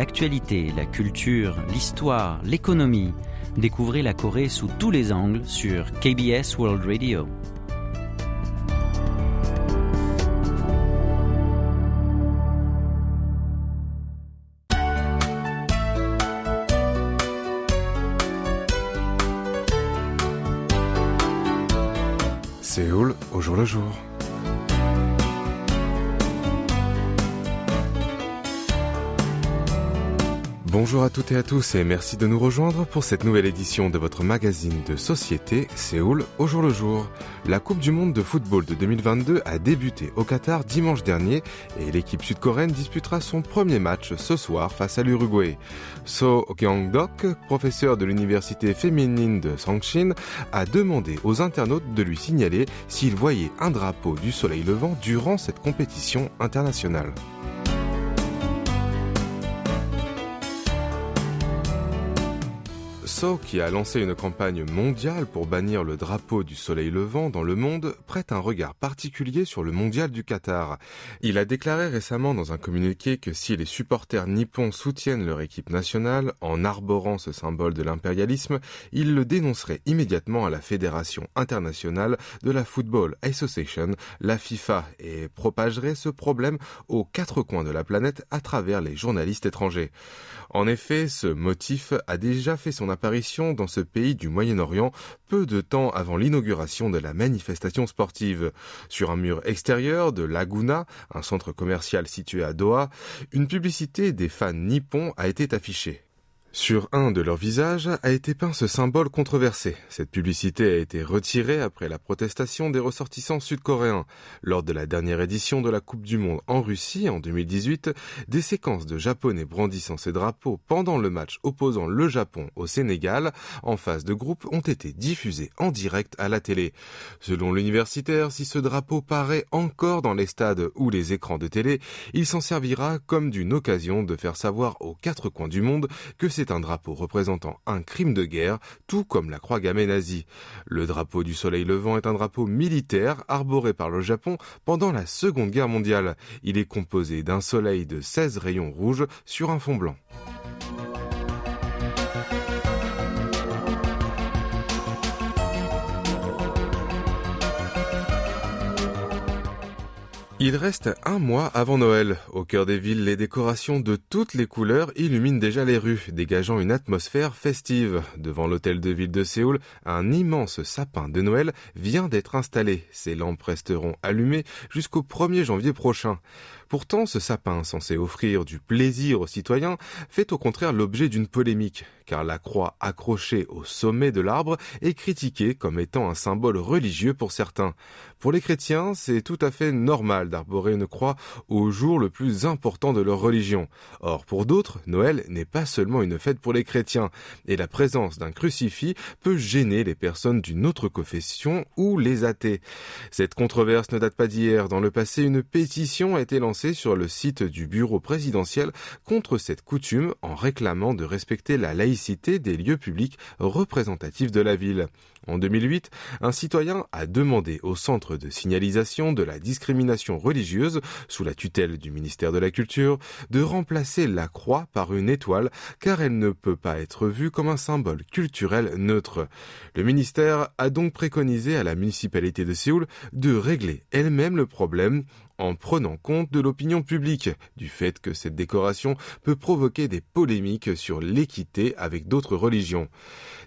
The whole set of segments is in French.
l'actualité, la culture, l'histoire, l'économie. Découvrez la Corée sous tous les angles sur KBS World Radio. Séoul au jour le jour. Bonjour à toutes et à tous et merci de nous rejoindre pour cette nouvelle édition de votre magazine de société Séoul au jour le jour. La Coupe du monde de football de 2022 a débuté au Qatar dimanche dernier et l'équipe sud-coréenne disputera son premier match ce soir face à l'Uruguay. So Kyung-dok, professeur de l'université féminine de Sangshin, a demandé aux internautes de lui signaler s'il voyait un drapeau du soleil levant durant cette compétition internationale. Qui a lancé une campagne mondiale pour bannir le drapeau du soleil levant dans le monde, prête un regard particulier sur le mondial du Qatar. Il a déclaré récemment dans un communiqué que si les supporters nippons soutiennent leur équipe nationale en arborant ce symbole de l'impérialisme, il le dénoncerait immédiatement à la Fédération internationale de la Football Association, la FIFA, et propagerait ce problème aux quatre coins de la planète à travers les journalistes étrangers. En effet, ce motif a déjà fait son apparition dans ce pays du Moyen-Orient peu de temps avant l'inauguration de la manifestation sportive. Sur un mur extérieur de Laguna, un centre commercial situé à Doha, une publicité des fans nippons a été affichée. Sur un de leurs visages a été peint ce symbole controversé. Cette publicité a été retirée après la protestation des ressortissants sud-coréens. Lors de la dernière édition de la Coupe du Monde en Russie en 2018, des séquences de Japonais brandissant ces drapeaux pendant le match opposant le Japon au Sénégal en phase de groupe ont été diffusées en direct à la télé. Selon l'universitaire, si ce drapeau paraît encore dans les stades ou les écrans de télé, il s'en servira comme d'une occasion de faire savoir aux quatre coins du monde que un drapeau représentant un crime de guerre, tout comme la croix gammée nazie. Le drapeau du soleil levant est un drapeau militaire arboré par le Japon pendant la Seconde Guerre mondiale. Il est composé d'un soleil de 16 rayons rouges sur un fond blanc. Il reste un mois avant Noël. Au cœur des villes, les décorations de toutes les couleurs illuminent déjà les rues, dégageant une atmosphère festive. Devant l'hôtel de ville de Séoul, un immense sapin de Noël vient d'être installé. Ses lampes resteront allumées jusqu'au 1er janvier prochain. Pourtant, ce sapin, censé offrir du plaisir aux citoyens, fait au contraire l'objet d'une polémique, car la croix accrochée au sommet de l'arbre est critiquée comme étant un symbole religieux pour certains. Pour les chrétiens, c'est tout à fait normal d'arborer une croix au jour le plus important de leur religion. Or, pour d'autres, Noël n'est pas seulement une fête pour les chrétiens, et la présence d'un crucifix peut gêner les personnes d'une autre confession ou les athées. Cette controverse ne date pas d'hier. Dans le passé, une pétition a été lancée sur le site du bureau présidentiel contre cette coutume en réclamant de respecter la laïcité des lieux publics représentatifs de la ville. En 2008, un citoyen a demandé au centre de signalisation de la discrimination religieuse, sous la tutelle du ministère de la Culture, de remplacer la croix par une étoile, car elle ne peut pas être vue comme un symbole culturel neutre. Le ministère a donc préconisé à la municipalité de Séoul de régler elle-même le problème en prenant compte de l'opinion publique, du fait que cette décoration peut provoquer des polémiques sur l'équité avec d'autres religions.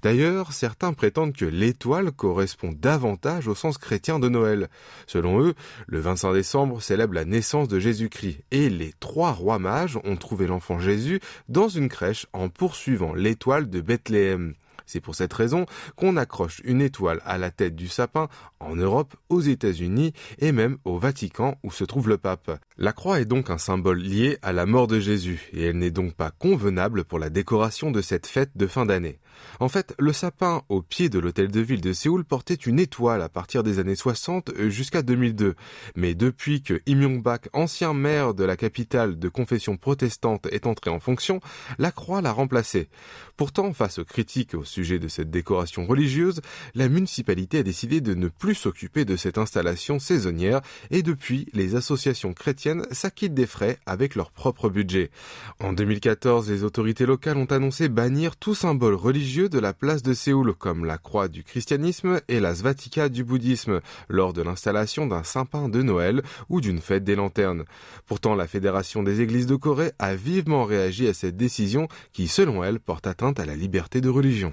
D'ailleurs, certains prétendent que l'étoile correspond davantage au sens chrétien de Noël. Selon eux, le 25 décembre célèbre la naissance de Jésus-Christ et les trois rois mages ont trouvé l'enfant Jésus dans une crèche en poursuivant l'étoile de Bethléem. C'est pour cette raison qu'on accroche une étoile à la tête du sapin en Europe, aux États-Unis et même au Vatican où se trouve le pape. La croix est donc un symbole lié à la mort de Jésus et elle n'est donc pas convenable pour la décoration de cette fête de fin d'année. En fait, le sapin au pied de l'hôtel de ville de Séoul portait une étoile à partir des années 60 jusqu'à 2002. Mais depuis que Im Yong-bak, ancien maire de la capitale de confession protestante, est entré en fonction, la croix l'a remplacé. Pourtant, face aux critiques au sujet sujet de cette décoration religieuse, la municipalité a décidé de ne plus s'occuper de cette installation saisonnière et depuis, les associations chrétiennes s'acquittent des frais avec leur propre budget. En 2014, les autorités locales ont annoncé bannir tout symbole religieux de la place de Séoul, comme la croix du christianisme et la svatika du bouddhisme, lors de l'installation d'un sapin de Noël ou d'une fête des lanternes. Pourtant, la Fédération des églises de Corée a vivement réagi à cette décision qui, selon elle, porte atteinte à la liberté de religion.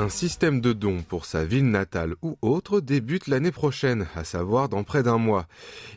Un système de dons pour sa ville natale ou autre débute l'année prochaine, à savoir dans près d'un mois.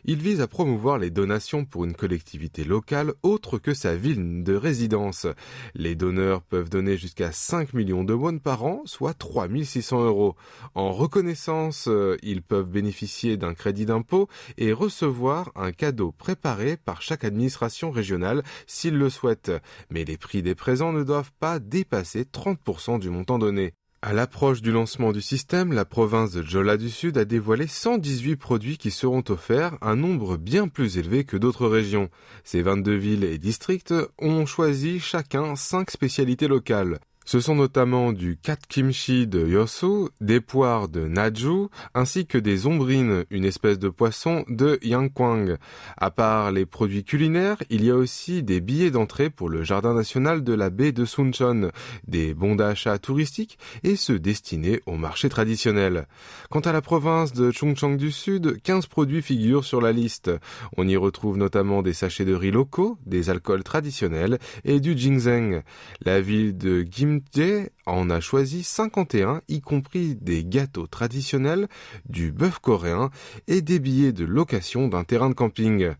Il vise à promouvoir les donations pour une collectivité locale autre que sa ville de résidence. Les donneurs peuvent donner jusqu'à 5 millions de won par an, soit 3600 euros. En reconnaissance, euh, ils peuvent bénéficier d'un crédit d'impôt et recevoir un cadeau préparé par chaque administration régionale s'ils le souhaitent. Mais les prix des présents ne doivent pas dépasser 30% du montant donné. À l'approche du lancement du système, la province de Jola du Sud a dévoilé 118 produits qui seront offerts, un nombre bien plus élevé que d'autres régions. Ces 22 villes et districts ont choisi chacun 5 spécialités locales. Ce sont notamment du kat kimchi de Yosu, des poires de Naju, ainsi que des ombrines, une espèce de poisson de Yangkwang. À part les produits culinaires, il y a aussi des billets d'entrée pour le jardin national de la baie de Suncheon, des bons d'achat touristiques et ceux destinés au marché traditionnel. Quant à la province de Chungcheong du Sud, 15 produits figurent sur la liste. On y retrouve notamment des sachets de riz locaux, des alcools traditionnels et du ginseng. La ville de Gim 김제 en a choisi 51, y compris des gâteaux traditionnels, du bœuf coréen et des billets de location d'un terrain de camping.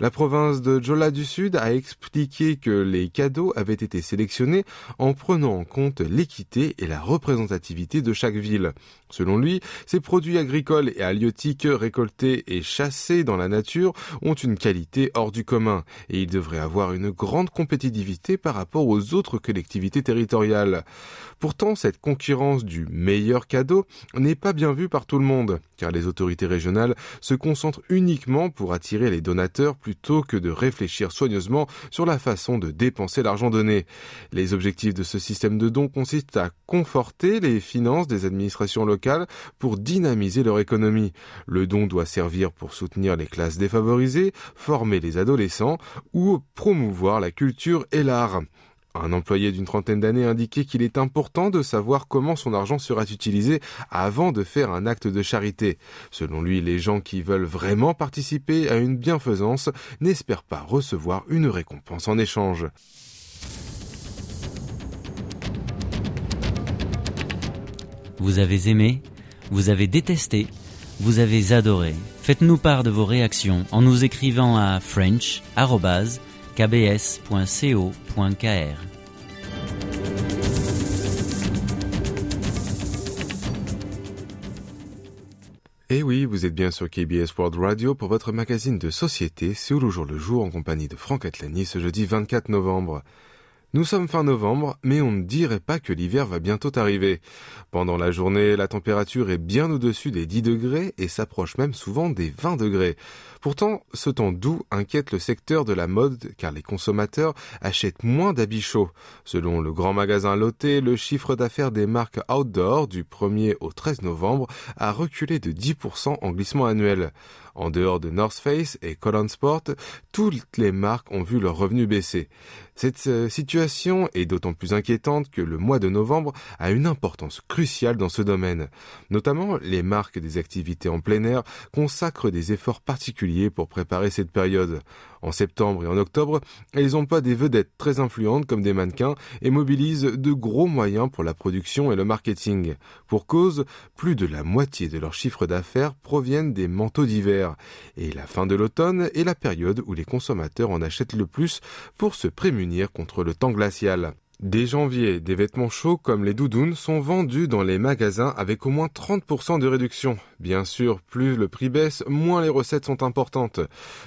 La province de Jola du Sud a expliqué que les cadeaux avaient été sélectionnés en prenant en compte l'équité et la représentativité de chaque ville. Selon lui, ces produits agricoles et halieutiques récoltés et chassés dans la nature ont une qualité hors du commun et ils devraient avoir une grande compétitivité par rapport aux autres collectivités territoriales. Pourtant, cette concurrence du meilleur cadeau n'est pas bien vue par tout le monde, car les autorités régionales se concentrent uniquement pour attirer les donateurs plutôt que de réfléchir soigneusement sur la façon de dépenser l'argent donné. Les objectifs de ce système de dons consistent à conforter les finances des administrations locales pour dynamiser leur économie. Le don doit servir pour soutenir les classes défavorisées, former les adolescents ou promouvoir la culture et l'art. Un employé d'une trentaine d'années indiquait qu'il est important de savoir comment son argent sera utilisé avant de faire un acte de charité. Selon lui, les gens qui veulent vraiment participer à une bienfaisance n'espèrent pas recevoir une récompense en échange. Vous avez aimé, vous avez détesté, vous avez adoré. Faites-nous part de vos réactions en nous écrivant à french@ kbs.co.kr. Et oui, vous êtes bien sur KBS World Radio pour votre magazine de société Séoul au jour le jour en compagnie de Franck Atlani ce jeudi 24 novembre. Nous sommes fin novembre, mais on ne dirait pas que l'hiver va bientôt arriver. Pendant la journée, la température est bien au-dessus des 10 degrés et s'approche même souvent des 20 degrés. Pourtant, ce temps doux inquiète le secteur de la mode car les consommateurs achètent moins d'habits chauds. Selon le grand magasin Lotte, le chiffre d'affaires des marques outdoor du 1er au 13 novembre a reculé de 10% en glissement annuel. En dehors de North Face et Colon Sport, toutes les marques ont vu leurs revenus baisser. Cette euh, situation est d'autant plus inquiétante que le mois de novembre a une importance cruciale dans ce domaine. Notamment, les marques des activités en plein air consacrent des efforts particuliers pour préparer cette période. En septembre et en octobre, elles emploient des vedettes très influentes comme des mannequins et mobilisent de gros moyens pour la production et le marketing. Pour cause, plus de la moitié de leur chiffre d'affaires proviennent des manteaux d'hiver. Et la fin de l'automne est la période où les consommateurs en achètent le plus pour se prémunir contre le temps glacial. Dès janvier, des vêtements chauds comme les doudounes sont vendus dans les magasins avec au moins 30% de réduction. Bien sûr, plus le prix baisse, moins les recettes sont importantes.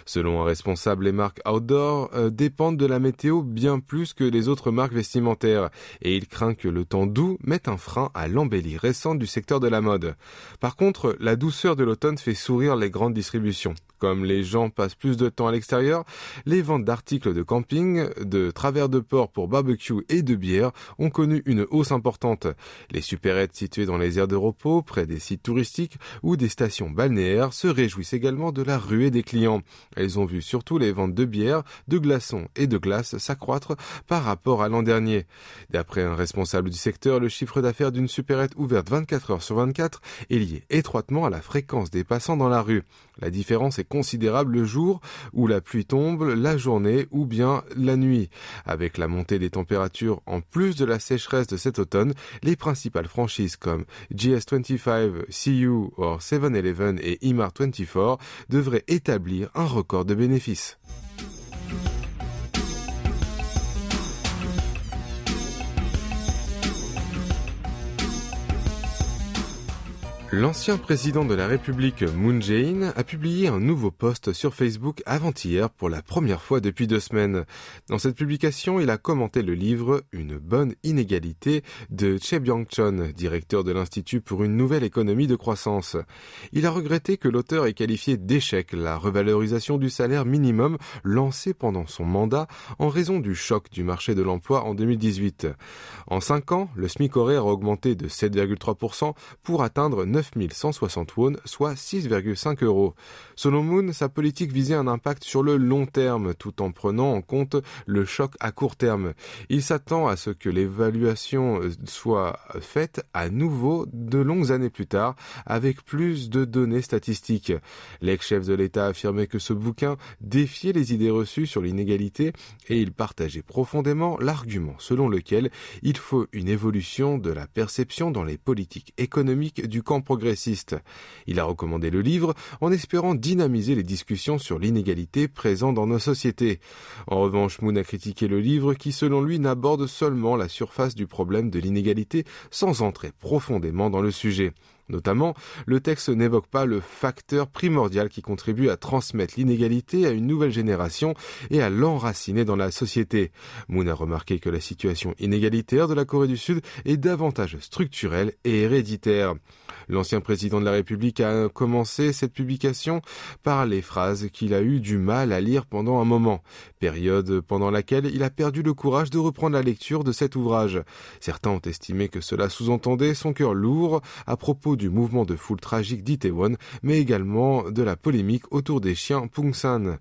Selon un responsable, les marques outdoor euh, dépendent de la météo bien plus que les autres marques vestimentaires et il craint que le temps doux mette un frein à l'embellie récente du secteur de la mode. Par contre, la douceur de l'automne fait sourire les grandes distributions. Comme les gens passent plus de temps à l'extérieur, les ventes d'articles de camping, de travers de port pour barbecue et de bière ont connu une hausse importante. Les supérettes situées dans les aires de repos, près des sites touristiques ou des stations balnéaires se réjouissent également de la ruée des clients. Elles ont vu surtout les ventes de bière, de glaçons et de glace s'accroître par rapport à l'an dernier. D'après un responsable du secteur, le chiffre d'affaires d'une supérette ouverte 24 heures sur 24 est lié étroitement à la fréquence des passants dans la rue. La différence est considérable le jour où la pluie tombe, la journée ou bien la nuit. Avec la montée des températures en plus de la sécheresse de cet automne, les principales franchises comme GS25, CU ou 7-Eleven et Imar24 devraient établir un record de bénéfices. L'ancien président de la République Moon Jae-in a publié un nouveau post sur Facebook avant-hier pour la première fois depuis deux semaines. Dans cette publication, il a commenté le livre Une bonne inégalité de Che Byung-chon, directeur de l'Institut pour une nouvelle économie de croissance. Il a regretté que l'auteur ait qualifié d'échec la revalorisation du salaire minimum lancée pendant son mandat en raison du choc du marché de l'emploi en 2018. En cinq ans, le SMIC horaire a augmenté de 7,3% pour atteindre 9 9160 won, soit 6,5 euros. Selon Moon, sa politique visait un impact sur le long terme tout en prenant en compte le choc à court terme. Il s'attend à ce que l'évaluation soit faite à nouveau de longues années plus tard avec plus de données statistiques. L'ex-chef de l'État affirmait que ce bouquin défiait les idées reçues sur l'inégalité et il partageait profondément l'argument selon lequel il faut une évolution de la perception dans les politiques économiques du camp. Il a recommandé le livre en espérant dynamiser les discussions sur l'inégalité présente dans nos sociétés. En revanche, Moon a critiqué le livre qui, selon lui, n'aborde seulement la surface du problème de l'inégalité sans entrer profondément dans le sujet. Notamment, le texte n'évoque pas le facteur primordial qui contribue à transmettre l'inégalité à une nouvelle génération et à l'enraciner dans la société. Moon a remarqué que la situation inégalitaire de la Corée du Sud est davantage structurelle et héréditaire. L'ancien président de la République a commencé cette publication par les phrases qu'il a eu du mal à lire pendant un moment, période pendant laquelle il a perdu le courage de reprendre la lecture de cet ouvrage. Certains ont estimé que cela sous-entendait son cœur lourd à propos du mouvement de foule tragique d'Itaewon, mais également de la polémique autour des chiens Pungsan.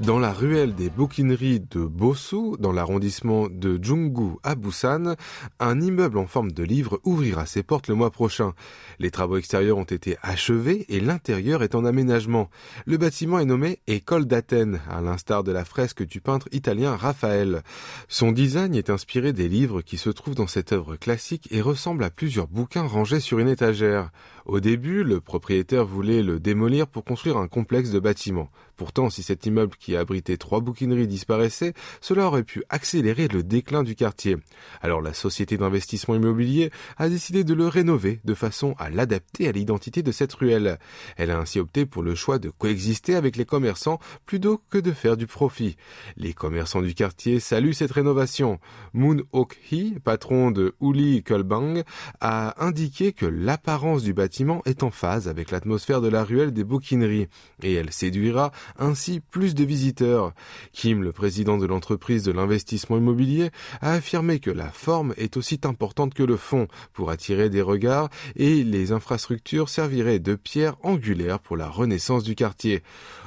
Dans la ruelle des bouquineries de Bosu, dans l'arrondissement de Junggu à Busan, un immeuble en forme de livre ouvrira ses portes le mois prochain. Les travaux extérieurs ont été achevés et l'intérieur est en aménagement. Le bâtiment est nommé École d'Athènes, à l'instar de la fresque du peintre italien Raphaël. Son design est inspiré des livres qui se trouvent dans cette œuvre classique et ressemble à plusieurs bouquins rangés sur une étagère. Au début, le propriétaire voulait le démolir pour construire un complexe de bâtiments. Pourtant, si cet immeuble qui a abrité trois bouquineries disparaissait, cela aurait pu accélérer le déclin du quartier. Alors la société d'investissement immobilier a décidé de le rénover de façon à l'adapter à l'identité de cette ruelle. Elle a ainsi opté pour le choix de coexister avec les commerçants plutôt que de faire du profit. Les commerçants du quartier saluent cette rénovation. Moon Ok Hee, patron de Uli Kulbang, a indiqué que l'apparence du bâtiment est en phase avec l'atmosphère de la ruelle des bouquineries et elle séduira ainsi plus de visiteurs. Kim, le président de l'entreprise de l'investissement immobilier, a affirmé que la forme est aussi importante que le fond pour attirer des regards et les infrastructures serviraient de pierre angulaire pour la renaissance du quartier.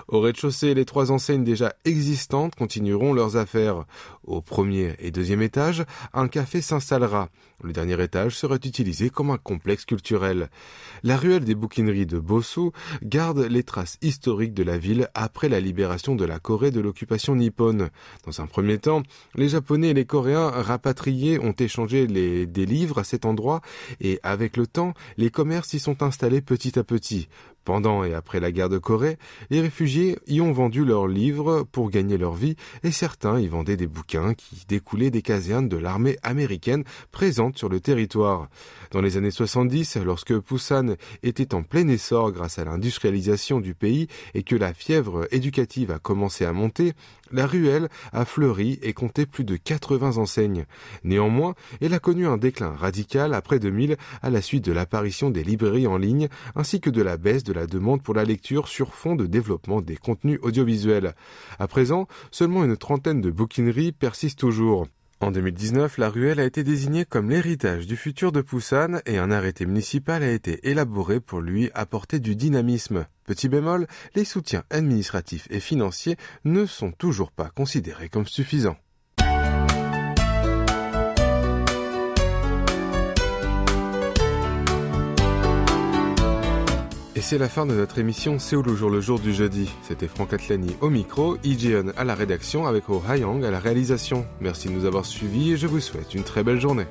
Au rez-de-chaussée, les trois enseignes déjà existantes continueront leurs affaires. Au premier et deuxième étage, un café s'installera. Le dernier étage sera utilisé comme un complexe culturel. La ruelle des bouquineries de Bosu garde les traces historiques de la ville après la libération de la Corée de l'occupation nippone. Dans un premier temps, les Japonais et les Coréens rapatriés ont échangé des livres à cet endroit et avec le temps, les commerces y sont installés petit à petit. Pendant et après la guerre de Corée, les réfugiés y ont vendu leurs livres pour gagner leur vie et certains y vendaient des bouquins qui découlaient des casernes de l'armée américaine présente sur le territoire. Dans les années 70, lorsque Busan était en plein essor grâce à l'industrialisation du pays et que la fièvre éducative a commencé à monter, la ruelle a fleuri et comptait plus de 80 enseignes. Néanmoins, elle a connu un déclin radical après 2000 à la suite de l'apparition des librairies en ligne ainsi que de la baisse de la demande pour la lecture sur fond de développement des contenus audiovisuels. À présent, seulement une trentaine de bouquineries persistent toujours. En 2019, la ruelle a été désignée comme l'héritage du futur de Poussan et un arrêté municipal a été élaboré pour lui apporter du dynamisme. Petit bémol, les soutiens administratifs et financiers ne sont toujours pas considérés comme suffisants. c'est la fin de notre émission Séoul au jour le jour du jeudi. C'était Franck Atlani au micro, Ijeon à la rédaction avec Oh Hayang à la réalisation. Merci de nous avoir suivis et je vous souhaite une très belle journée.